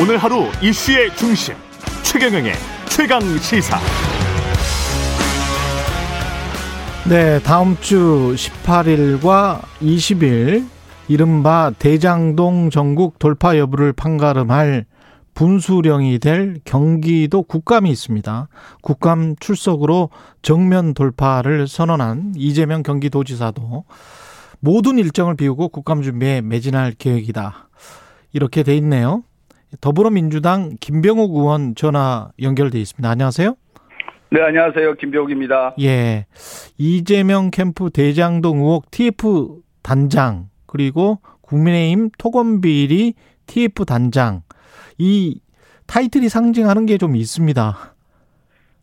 오늘 하루 이슈의 중심 최경영의 최강 시사. 네, 다음 주 18일과 20일 이른바 대장동 전국 돌파 여부를 판가름할 분수령이 될 경기도 국감이 있습니다. 국감 출석으로 정면 돌파를 선언한 이재명 경기도지사도 모든 일정을 비우고 국감 준비에 매진할 계획이다. 이렇게 돼 있네요. 더불어민주당 김병욱 의원 전화 연결돼 있습니다. 안녕하세요. 네, 안녕하세요. 김병욱입니다. 예. 이재명 캠프 대장동 의혹 TF 단장 그리고 국민의힘 토건비리 TF 단장 이 타이틀이 상징하는 게 좀 있습니다.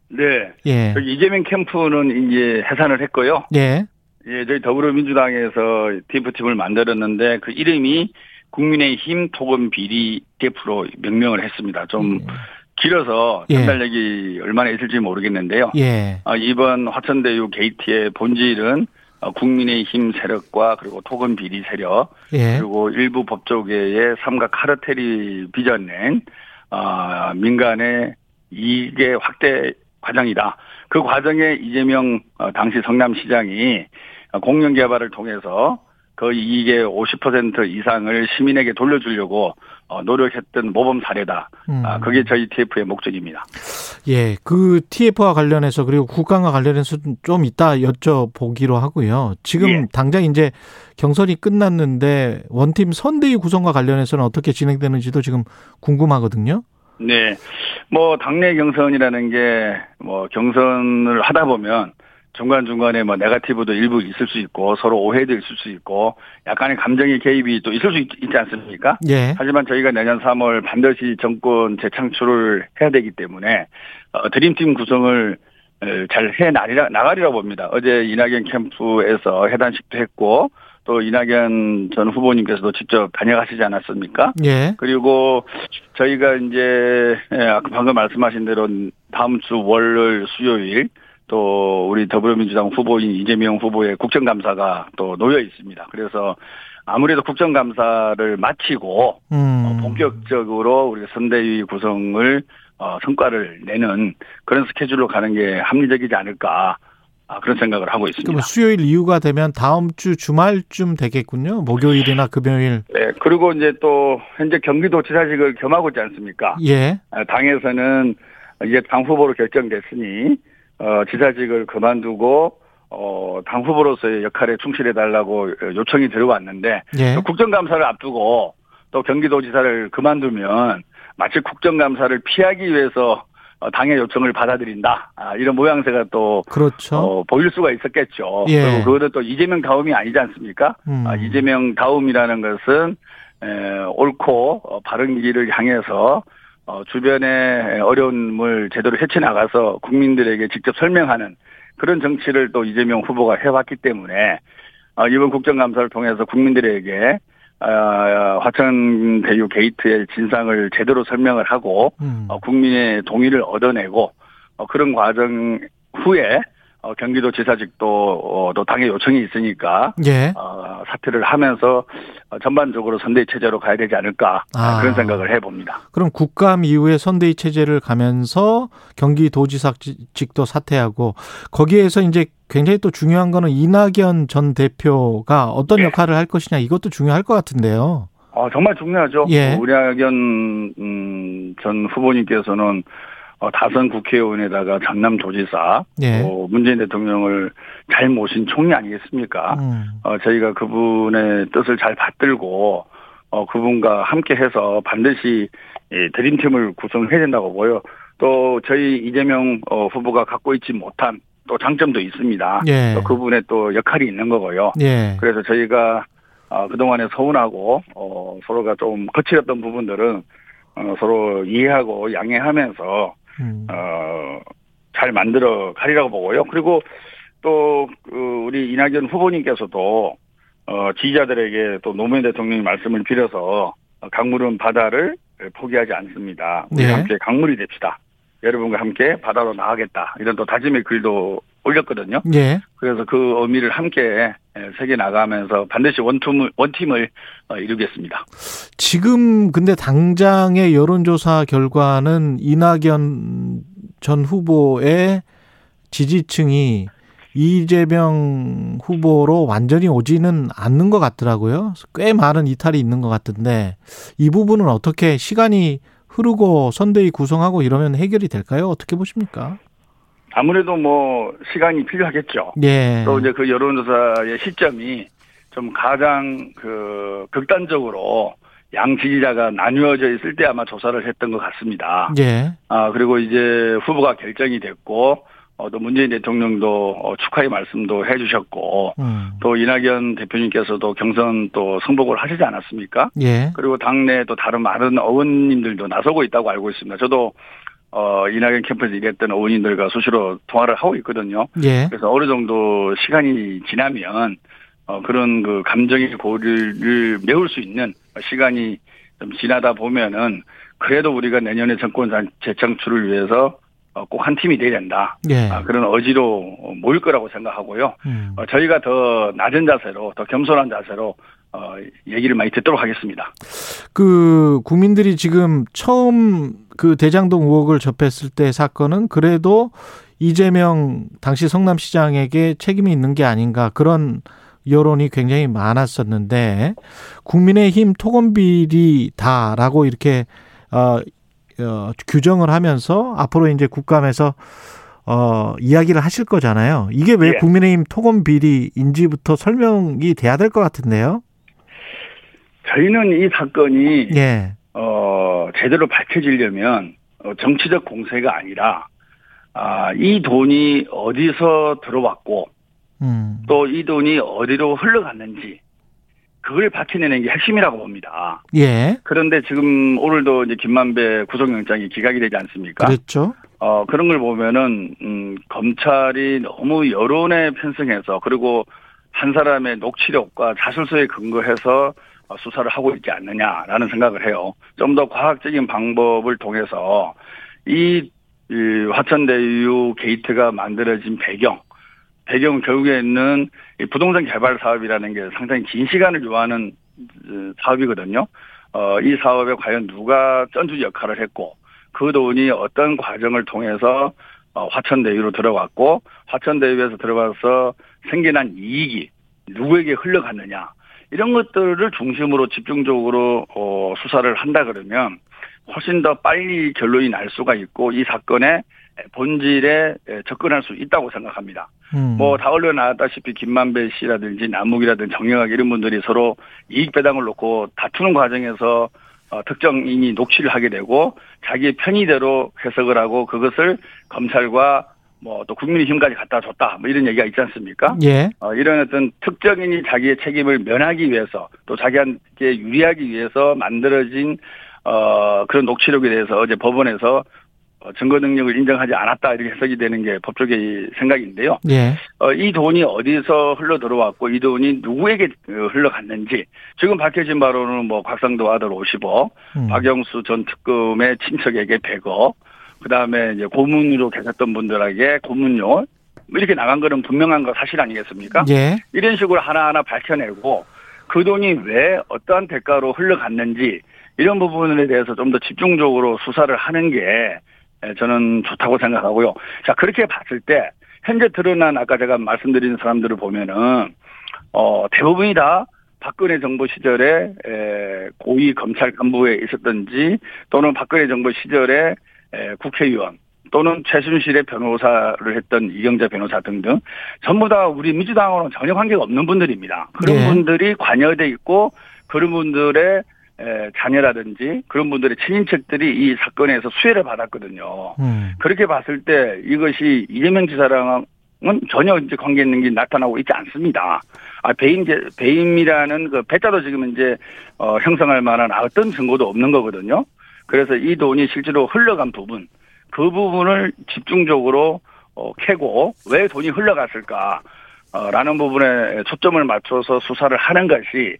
네. 예. 이재명 캠프는 이제 해산을 했고요. 예. 예, 저희 더불어민주당에서 TF팀을 만들었는데 그 이름이 국민의힘 토건 비리 TF로 명명을 했습니다. 좀 길어서 예. 전달력이 얼마나 있을지 모르겠는데요. 예. 아, 이번 화천대유 게이트의 본질은 어, 국민의힘 세력과 그리고 토건 비리 세력 예. 그리고 일부 법조계의 삼각 카르텔이 빚어낸 어, 민간의 이익의 확대 과정이다. 그 과정에 이재명 어, 당시 성남시장이 어, 공영 개발을 통해서 그 이익의 50% 이상을 시민에게 돌려주려고 어, 노력했던 모범 사례다. 음. 아, 그게 저희 TF의 목적입니다. 예. 그 TF와 관련해서 그리고 국감과 관련해서 좀 이따 여쭤보기로 하고요. 지금 예. 당장 이제 경선이 끝났는데 원팀 선대위 구성과 관련해서는 어떻게 진행되는지도 지금 궁금하거든요. 네. 뭐, 당내 경선이라는 게, 뭐, 경선을 하다 보면, 중간중간에 뭐, 네가티브도 일부 있을 수 있고, 서로 오해도 있을 수 있고, 약간의 감정의 개입이 또 있을 수 있, 지 않습니까? 예. 하지만 저희가 내년 3월 반드시 정권 재창출을 해야 되기 때문에, 어, 드림팀 구성을 어, 잘해 나가리라, 나가리라 봅니다. 어제 이낙연 캠프에서 해단식도 했고, 또 이낙연 전 후보님께서도 직접 다녀가시지 않았습니까? 예. 그리고 저희가 이제 예, 아까 방금 말씀하신 대로 다음 주 월요일 수요일 또 우리 더불어민주당 후보인 이재명 후보의 국정감사가 또 놓여 있습니다. 그래서 아무래도 국정감사를 마치고 음. 어, 본격적으로 우리 선대위 구성을 어, 성과를 내는 그런 스케줄로 가는 게 합리적이지 않을까 아, 그런 생각을 하고 있습니다. 그럼 수요일 이후가 되면 다음 주 주말쯤 되겠군요. 목요일이나 금요일. 네, 그리고 이제 또 현재 경기도지사직을 겸하고 있지 않습니까? 예. 아, 당에서는 이제 당 후보로 결정됐으니 어, 지사직을 그만두고 어, 당 후보로서의 역할에 충실해 달라고 요청이 들어왔는데 예. 또 국정감사를 앞두고 또 경기도지사를 그만두면 마치 국정감사를 피하기 위해서 어, 당의 요청을 받아들인다 아, 이런 모양새가 또 그렇죠. 어, 보일 수가 있었겠죠. 예. 그리고 그거는 또 이재명 다움이 아니지 않습니까? 음. 아, 이재명 다움이라는 것은 에, 옳고 어, 바른 길을 향해서 어, 주변의 어려움을 제대로 헤쳐나가서 국민들에게 직접 설명하는 그런 정치를 또 이재명 후보가 해왔기 때문에 어, 이번 국정감사를 통해서 국민들에게 어, 화천 대유 게이트의 진상을 제대로 설명을 하고 음. 어, 국민의 동의를 얻어내고 어, 그런 과정 후에 어, 경기도 지사직도 어, 또 당의 요청이 있으니까 예. 어, 사퇴를 하면서 어, 전반적으로 선대위 체제로 가야 되지 않을까 아. 그런 생각을 해봅니다. 그럼 국감 이후에 선대위 체제를 가면서 경기도지사직도 사퇴하고 거기에서 이제 굉장히 또 중요한 거는 이낙연 전 대표가 어떤 네. 역할을 할 것이냐 이것도 중요할 것 같은데요. 어, 정말 중요하죠. 예. 우리 학연 음, 전 후보님께서는 어, 다선 국회의원에다가 전남도지사 예. 또 문재인 대통령을 잘 모신 총리 아니겠습니까? 음. 어, 저희가 그분의 뜻을 잘 받들고 어, 그분과 함께 해서 반드시 이 드림팀을 구성해야 된다고 보여. 또 저희 이재명 어, 후보가 갖고 있지 못한 또 장점도 있습니다. 예. 또 그분의 또 역할이 있는 거고요. 예. 그래서 저희가 어, 그동안에 서운하고 어, 서로가 좀 거칠었던 부분들은 어, 서로 이해하고 양해하면서 음. 어, 잘 만들어 가리라고 보고요. 그리고 또, 그, 우리 이낙연 후보님께서도, 어, 지지자들에게 또 노무현 대통령이 말씀을 빌어서 강물은 바다를 포기하지 않습니다. 우리 네. 함께 강물이 됩시다. 여러분과 함께 바다로 나가겠다. 이런 또 다짐의 글도 올렸거든요. 예. 그래서 그 의미를 함께 새겨 나가면서 반드시 원팀을 원팀을 어, 이루겠습니다. 지금 근데 당장의 여론조사 결과는 이낙연 전 후보의 지지층이 이재명 후보로 완전히 오지는 않는 것 같더라고요. 꽤 많은 이탈이 있는 것 같은데 이 부분은 어떻게 시간이 흐르고 선대위 구성하고 이러면 해결이 될까요? 어떻게 보십니까? 아무래도 뭐 시간이 필요하겠죠. 예. 또 이제 그 여론조사의 시점이 좀 가장 그 극단적으로 양 지지자가 나뉘어져 있을 때 아마 조사를 했던 것 같습니다. 예. 아 그리고 이제 후보가 결정이 됐고 어, 또 문재인 대통령도 어, 축하의 말씀도 해주셨고 음. 또 이낙연 대표님께서도 경선 또 승복을 하시지 않았습니까? 예. 그리고 당내 또 다른 많은 어원님들도 나서고 있다고 알고 있습니다. 저도 어, 이낙연 캠프에서 일했던 어원님들과 수시로 통화를 하고 있거든요. 예. 그래서 어느 정도 시간이 지나면 어, 그런 그 감정의 고리를 메울 수 있는 시간이 좀 지나다 보면은 그래도 우리가 내년에 정권 재창출을 위해서 어, 꼭한 팀이 돼야 된다. 예. 아, 그런 의지로 모일 거라고 생각하고요. 음. 어, 저희가 더 낮은 자세로 더 겸손한 자세로 어, 얘기를 많이 듣도록 하겠습니다. 그 국민들이 지금 처음 그 대장동 의혹을 접했을 때 사건은 그래도 이재명 당시 성남시장에게 책임이 있는 게 아닌가 그런 여론이 굉장히 많았었는데 국민의힘 토건비리다라고 이렇게 어, 어, 규정을 하면서 앞으로 이제 국감에서 어, 이야기를 하실 거잖아요. 이게 왜 예. 국민의힘 토건 비리인지부터 설명이 돼야 될 것 같은데요. 저희는 이 사건이 예. 어, 제대로 밝혀지려면 어, 정치적 공세가 아니라 아, 이 돈이 어디서 들어왔고 음. 또이 돈이 어디로 흘러갔는지 그걸 밝혀내는 게 핵심이라고 봅니다. 예. 그런데 지금 오늘도 이제 김만배 구속영장이 기각이 되지 않습니까? 그랬죠. 어, 그런 걸 보면은, 음, 검찰이 너무 여론에 편승해서, 그리고 한 사람의 녹취력과 자술서에 근거해서 어, 수사를 하고 있지 않느냐라는 생각을 해요. 좀 더 과학적인 방법을 통해서 이, 이 화천대유 게이트가 만들어진 배경, 배경 결국에는 이 부동산 개발 사업이라는 게 상당히 긴 시간을 요하는 어, 사업이거든요. 어, 이 사업에 과연 누가 전주 역할을 했고, 그 돈이 어떤 과정을 통해서 어, 화천대유로 들어갔고 화천대유에서 들어가서 생겨난 이익이 누구에게 흘러갔느냐 이런 것들을 중심으로 집중적으로 어, 수사를 한다 그러면 훨씬 더 빨리 결론이 날 수가 있고 이 사건의 본질에 접근할 수 있다고 생각합니다. 음. 뭐다 언론에 나왔다시피 김만배 씨라든지 남욱이라든지 정영학 이런 분들이 서로 이익 배당을 놓고 다투는 과정에서 어, 특정인이 녹취를 하게 되고 자기의 편의대로 해석을 하고 그것을 검찰과 뭐 또 국민의힘까지 갖다 줬다 뭐 이런 얘기가 있지 않습니까? 예. 어, 이런 어떤 특정인이 자기의 책임을 면하기 위해서 또 자기한테 유리하기 위해서 만들어진 어 그런 녹취록에 대해서 어제 법원에서 어, 증거 능력을 인정하지 않았다 이렇게 해석이 되는 게 법조계의 생각인데요. 예. 어, 이 돈이 어디서 흘러 들어왔고 이 돈이 누구에게 어, 흘러갔는지 지금 밝혀진 바로는 뭐 곽상도 아들 50억, 음. 박영수 전 특검의 친척에게 100억, 그 다음에 이제 고문으로 계셨던 분들에게 고문료 뭐 이렇게 나간 거는 분명한 거 사실 아니겠습니까? 예. 이런 식으로 하나하나 밝혀내고 그 돈이 왜 어떠한 대가로 흘러갔는지 이런 부분에 대해서 좀 더 집중적으로 수사를 하는 게 에, 저는 좋다고 생각하고요. 자, 그렇게 봤을 때 현재 드러난 아까 제가 말씀드린 사람들을 보면은 어, 대부분이 다 박근혜 정부 시절에 에, 고위 검찰 간부에 있었던지 또는 박근혜 정부 시절에 에, 국회의원 또는 최순실의 변호사를 했던 이경재 변호사 등등 전부 다 우리 민주당하고는 전혀 관계가 없는 분들입니다. 그런 네. 분들이 관여돼 있고 그런 분들의 에, 자녀라든지 그런 분들의 친인척들이 이 사건에서 수혜를 받았거든요. 음. 그렇게 봤을 때 이것이 이재명 지사랑 은 전혀 이제 관계 있는 게 나타나고 있지 않습니다. 아, 배임, 배임이라는 그 배자도 지금 이제, 어, 형성할 만한 어떤 증거도 없는 거거든요. 그래서 이 돈이 실제로 흘러간 부분, 그 부분을 집중적으로, 어, 캐고 왜 돈이 흘러갔을까, 어, 라는 부분에 초점을 맞춰서 수사를 하는 것이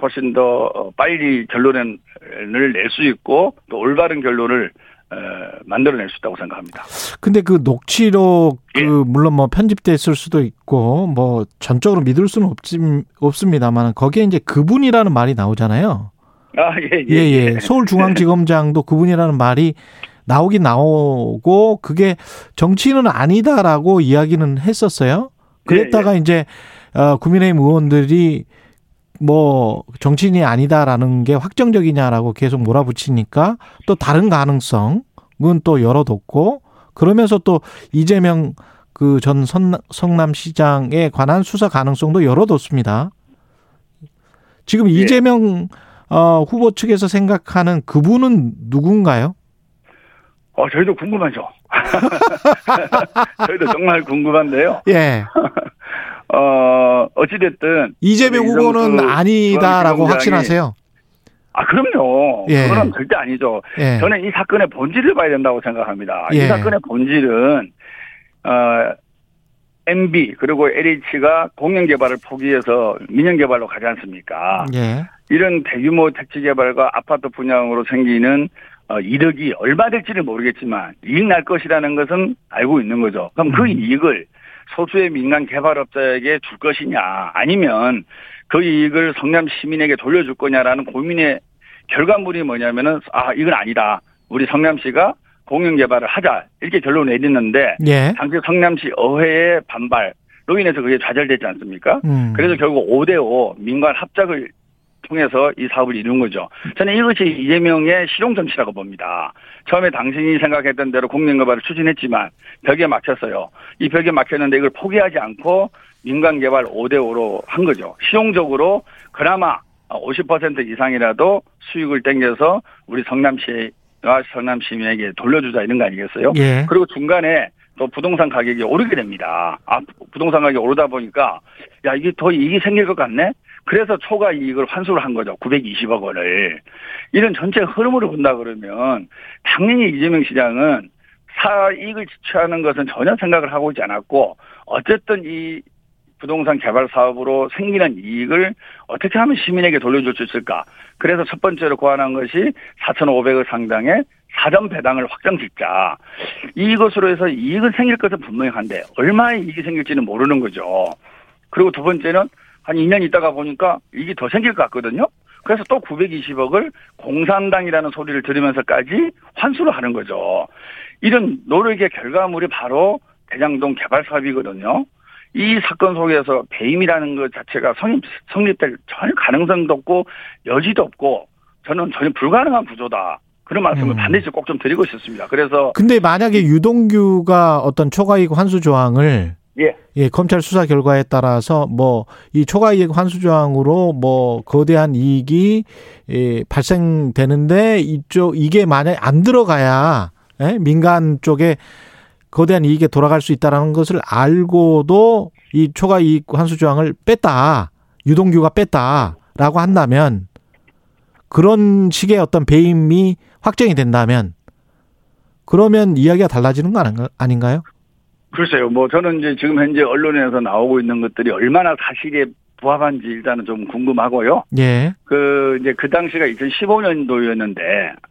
훨씬 더 어, 빨리 결론을 낼 수 있고 또 올바른 결론을 에, 만들어낼 수 있다고 생각합니다. 근데 그 녹취록 그 예. 물론 뭐 편집됐을 수도 있고 뭐 전적으로 믿을 수는 없지, 없습니다만 거기에 이제 그분이라는 말이 나오잖아요. 아, 예, 예, 예. 서울중앙지검장도 그분이라는 말이 나오긴 나오고 그게 정치인은 아니다라고 이야기는 했었어요. 그랬다가 이제 어 국민의힘 의원들이 뭐 정치인이 아니다라는 게 확정적이냐라고 계속 몰아붙이니까 또 다른 가능성은 또 열어뒀고 그러면서 또 이재명 그 전 성남시장에 관한 수사 가능성도 열어뒀습니다. 지금 예. 이재명 어, 후보 측에서 생각하는 그분은 누군가요? 어, 저희도 궁금하죠. 저희도 정말 궁금한데요. 예. 어, 어찌됐든. 이재명 후보는 아니다라고 확신하세요? 아, 그럼요. 예. 그건 절대 아니죠. 예. 저는 이 사건의 본질을 봐야 된다고 생각합니다. 예. 이 사건의 본질은, 어, MB, 그리고 LH가 공영 개발을 포기해서 민영 개발로 가지 않습니까? 예. 이런 대규모 택지 개발과 아파트 분양으로 생기는 어, 이득이 얼마 될지는 모르겠지만 이익 날 것이라는 것은 알고 있는 거죠. 그럼 그 음. 이익을 소수의 민간 개발업자에게 줄 것이냐 아니면 그 이익을 성남 시민에게 돌려줄 거냐라는 고민의 결과물이 뭐냐면은 아 이건 아니다. 우리 성남시가 공영 개발을 하자 이렇게 결론을 내렸는데 예. 당시 성남시 의회의 반발로 인해서 그게 좌절됐지 않습니까? 음. 그래서 결국 5대5 민관 합작을 통해서 이 사업을 이룬 거죠. 저는 이것이 이재명의 실용 정치라고 봅니다. 처음에 당신이 생각했던 대로 공영 개발을 추진했지만 벽에 막혔어요. 이 벽에 막혔는데 이걸 포기하지 않고 민간 개발 5대5로 한 거죠. 실용적으로 그나마 50% 이상이라도 수익을 땡겨서 우리 성남시와 성남 시민에게 돌려주자 이런 거 아니겠어요? 예. 그리고 중간에 또 부동산 가격이 오르게 됩니다. 아, 부동산 가격이 오르다 보니까 야 이게 더 이익이 생길 것 같네. 그래서 초과 이익을 환수를 한 거죠. 920억 원을. 이런 전체 흐름으로 본다 그러면 당연히 이재명 시장은 사이익을 지취하는 것은 전혀 생각을 하고 있지 않았고 어쨌든 이 부동산 개발 사업으로 생기는 이익을 어떻게 하면 시민에게 돌려줄 수 있을까. 그래서 첫 번째로 고안한 것이 4,500억 상당의 사전 배당을 확정 짓자. 이것으로 해서 이익은 생길 것은 분명한데 얼마의 이익이 생길지는 모르는 거죠. 그리고 두 번째는 한 2년 있다가 보니까 이게 더 생길 것 같거든요. 그래서 또 920억을 공산당이라는 소리를 들으면서까지 환수를 하는 거죠. 이런 노력의 결과물이 바로 대장동 개발 사업이거든요. 이 사건 속에서 배임이라는 것 자체가 성립, 성립될 전혀 가능성도 없고 여지도 없고 저는 전혀 불가능한 구조다. 그런 말씀을 음. 반드시 꼭 좀 드리고 싶습니다. 그래서 근데 만약에 유동규가 어떤 초과이익 환수 조항을 예. 예, 검찰 수사 결과에 따라서 뭐 이 초과이익 환수 조항으로 뭐 거대한 이익이 예, 발생되는데 이쪽 이게 만약 안 들어가야 예? 민간 쪽에 거대한 이익에 돌아갈 수 있다라는 것을 알고도 이 초과 이익 환수 조항을 뺐다. 유동규가 뺐다라고 한다면 그런 식의 어떤 배임이 확정이 된다면 그러면 이야기가 달라지는 거 아닌가- 아닌가요? 글쎄요, 뭐 저는 이제 지금 현재 언론에서 나오고 있는 것들이 얼마나 사실에 부합한지 일단은 좀 궁금하고요. 예. 그 이제 그 당시가 2015년도였는데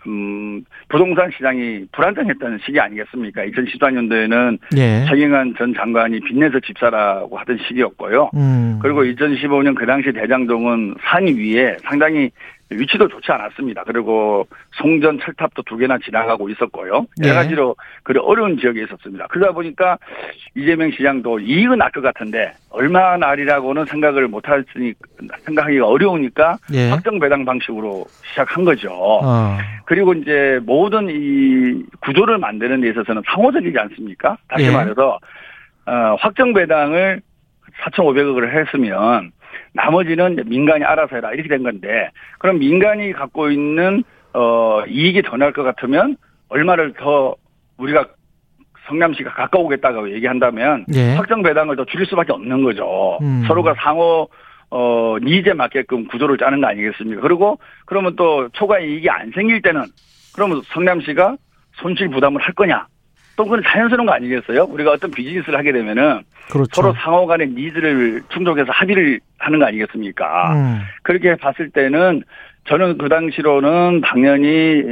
음 부동산 시장이 불안정했던 시기 아니겠습니까? 2014년도에는 예. 최경환 전 장관이 빚내서 집사라고 하던 시기였고요. 음. 그리고 2015년 그 당시 대장동은 산 위에 상당히 위치도 좋지 않았습니다. 그리고 송전 철탑도 두 개나 지나가고 있었고요. 예. 여러 가지로 그 어려운 지역에 있었습니다. 그러다 보니까 이재명 시장도 이익은 날 것 같은데 얼마 날이라고는 생각을 못하니 생각하기가 어려우니까 예. 확정 배당 방식으로 시작한 거죠. 어. 그리고 이제 모든 이 구조를 만드는 데 있어서는 상호적이지 않습니까? 다시 예. 말해서 어, 확정 배당을 4,500억을 했으면 나머지는 민간이 알아서 해라 이렇게 된 건데 그럼 민간이 갖고 있는 어 이익이 더 날 것 같으면 얼마를 더 우리가 성남시가 가져가겠다고 얘기한다면 예. 확정 배당을 더 줄일 수밖에 없는 거죠. 음. 서로가 상호 어 needs에 맞게끔 구조를 짜는 거 아니겠습니까? 그리고 그러면 또 초과 이익이 안 생길 때는 그러면 성남시가 손실 부담을 할 거냐? 또 그건 자연스러운 거 아니겠어요? 우리가 어떤 비즈니스를 하게 되면은 그렇죠. 서로 상호 간의 needs를 충족해서 합의를 하는 거 아니겠습니까? 음. 그렇게 봤을 때는 저는 그 당시로는 당연히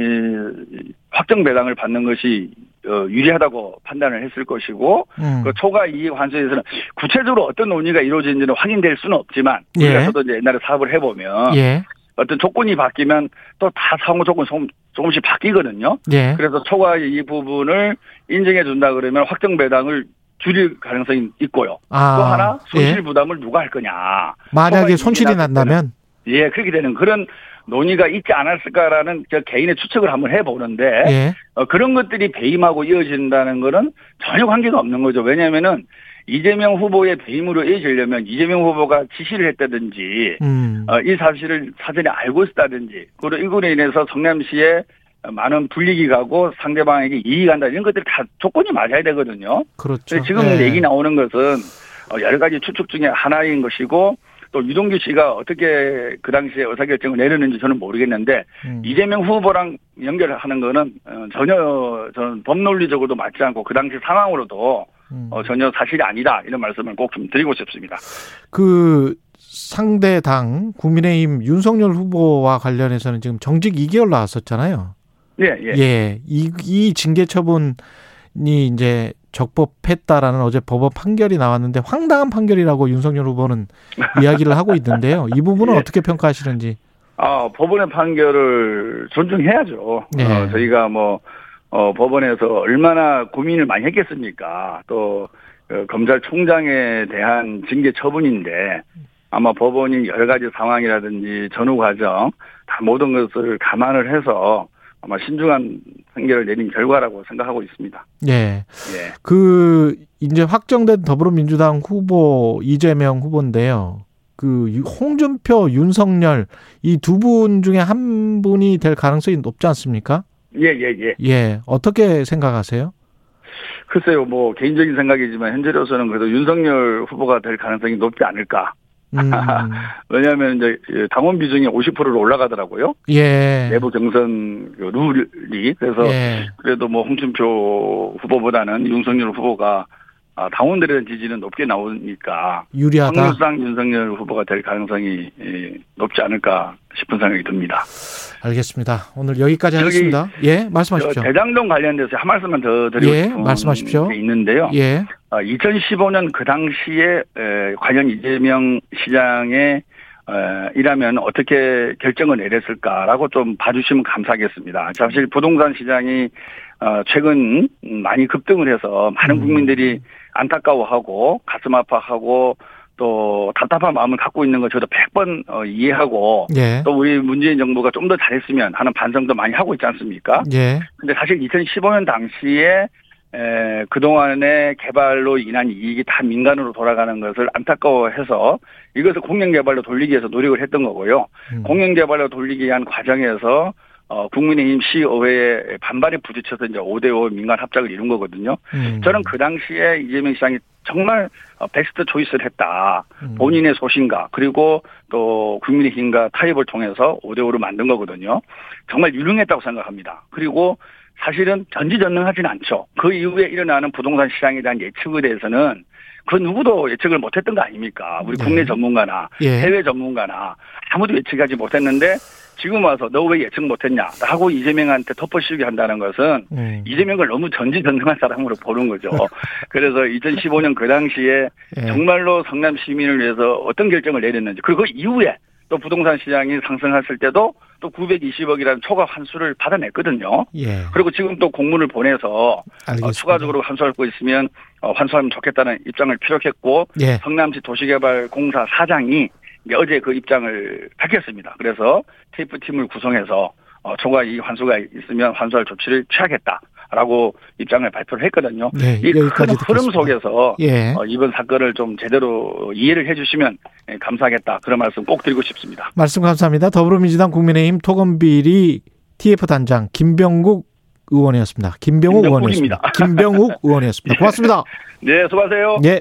확정 배당을 받는 것이 어, 유리하다고 판단을 했을 것이고 음. 그 초과 이익 환수에 대해서는 구체적으로 어떤 논의가 이루어진지는 확인될 수는 없지만 예. 우리가 저도 이제 옛날에 사업을 해보면 예. 어떤 조건이 바뀌면 또 다 상호 조건 조금- 조금씩 바뀌거든요. 예. 그래서 초과 이익 부분을 인정해 준다 그러면 확정 배당을 줄일 가능성이 있고요. 아, 또 하나 손실 예. 부담을 누가 할 거냐. 만약에 손실이 난다면 예, 그렇게 되는 그런 논의가 있지 않았을까라는 저 개인의 추측을 한번 해보는데 예. 어, 그런 것들이 배임하고 이어진다는 거는 전혀 관계가 없는 거죠. 왜냐하면은 이재명 후보의 배임으로 이어지려면 이재명 후보가 지시를 했다든지 음. 어, 이 사실을 사전에 알고 있다든지 그리고 이거로 인해서 성남시에 많은 불이익이 가고 상대방에게 이익이 간다 이런 것들이 다 조건이 맞아야 되거든요. 그렇죠. 지금 예. 얘기 나오는 것은 어, 여러 가지 추측 중에 하나인 것이고 또 유동규 씨가 어떻게 그 당시에 의사결정을 내렸는지 저는 모르겠는데 음. 이재명 후보랑 연결하는 거는 어, 전혀 저는 법논리적으로도 맞지 않고 그 당시 상황으로도 음. 어, 전혀 사실이 아니다 이런 말씀을 꼭 좀 드리고 싶습니다. 그 상대 당 국민의힘 윤석열 후보와 관련해서는 지금 정직 2개월 나왔었잖아요. 예, 예. 예. 이, 이 징계 처분이 이제 적법했다라는 어제 법원 판결이 나왔는데 황당한 판결이라고 윤석열 후보는 이야기를 하고 있는데요. 이 부분은 예. 어떻게 평가하시는지. 아, 법원의 판결을 존중해야죠. 네. 어, 저희가 뭐, 어, 법원에서 얼마나 고민을 많이 했겠습니까? 또, 어, 검찰총장에 대한 징계 처분인데, 아마 법원이 여러 가지 상황이라든지 전후 과정, 다 모든 것을 감안을 해서 아마 신중한 판결을 내린 결과라고 생각하고 있습니다. 예. 예. 그 이제 확정된 더불어민주당 후보 이재명 후보인데요. 그 유- 홍준표, 윤석열 이 두 분 중에 한 분이 될 가능성이 높지 않습니까? 예, 예, 예. 예. 어떻게 생각하세요? 글쎄요, 뭐, 개인적인 생각이지만, 현재로서는 그래도 윤석열 후보가 될 가능성이 높지 않을까. 음. 왜냐하면 이제 당원 비중이 50%로 올라가더라고요. 예. 내부 경선 그 룰이 그래서 예. 그래도 뭐 홍준표 후보보다는 윤석열 후보가 아, 당원들에 대한 지지는 높게 나오니까 유리하다. 확률상 윤석열 후보가 될 가능성이 예, 높지 않을까 싶은 생각이 듭니다. 알겠습니다. 오늘 여기까지 하겠습니다. 예, 저 말씀하십시오. 대장동 관련돼서 한 말씀만 더 드리고 예, 싶은 말씀하십시오. 게 있는데요. 예. 2015년 그 당시에 에, 과연 이재명 시장의 에, 이라면 어떻게 결정을 내렸을까라고 좀 봐주시면 감사하겠습니다. 사실 부동산 시장이 어, 최근 많이 급등을 해서 많은 음. 국민들이 안타까워하고 가슴 아파하고 또 답답한 마음을 갖고 있는 거 저도 100번 어, 이해하고 예. 또 우리 문재인 정부가 좀 더 잘했으면 하는 반성도 많이 하고 있지 않습니까? 예. 근데 사실 2015년 당시에 에, 그동안의 개발로 인한 이익이 다 민간으로 돌아가는 것을 안타까워해서 이것을 공영개발로 돌리기 위해서 노력을 했던 거고요. 음. 공영개발로 돌리기 위한 과정에서 어, 국민의힘 시의회에 반발에 부딪혀서 이제 5대5 민간 합작을 이룬 거거든요. 음. 저는 그 당시에 이재명 시장이 정말 어, 베스트 초이스를 했다. 음. 본인의 소신과 그리고 또 국민의힘과 타협을 통해서 5대5로 만든 거거든요. 정말 유능했다고 생각합니다. 그리고 사실은 전지전능하지는 않죠. 그 이후에 일어나는 부동산 시장에 대한 예측에 대해서는 그 누구도 예측을 못했던 거 아닙니까? 우리 네. 국내 전문가나 예. 해외 전문가나 아무도 예측하지 못했는데 지금 와서 너 왜 예측 못했냐 하고 이재명한테 덮어씌우게 한다는 것은 음. 이재명을 너무 전지전능한 사람으로 보는 거죠. 그래서 2015년 그 당시에 예. 정말로 성남 시민을 위해서 어떤 결정을 내렸는지 그리고 그 이후에 또 부동산 시장이 상승했을 때도 또 920억이라는 초과 환수를 받아냈거든요. 예. 그리고 지금 또 공문을 보내서. 어, 추가적으로 환수할 거 있으면 어, 환수하면 좋겠다는 입장을 피력했고 예. 성남시 도시개발공사 사장이 이제 어제 그 입장을 밝혔습니다. 그래서 테이프 팀을 구성해서 어, 초과 이 환수가 있으면 환수할 조치를 취하겠다라고 입장을 발표를 했거든요. 네, 이큰 여기까지 흐름. 속에서 예. 어, 이번 사건을 좀 제대로 이해를 해주시면 예, 감사하겠다 그런 말씀 꼭 드리고 싶습니다. 말씀 감사합니다. 더불어민주당 국민의힘 토건비리 TF 단장 김병국 의원이었습니다. 김병욱. 의원이었습니다. 김병욱 의원이었습니다. 고맙습니다. 네, 수고하세요. 예.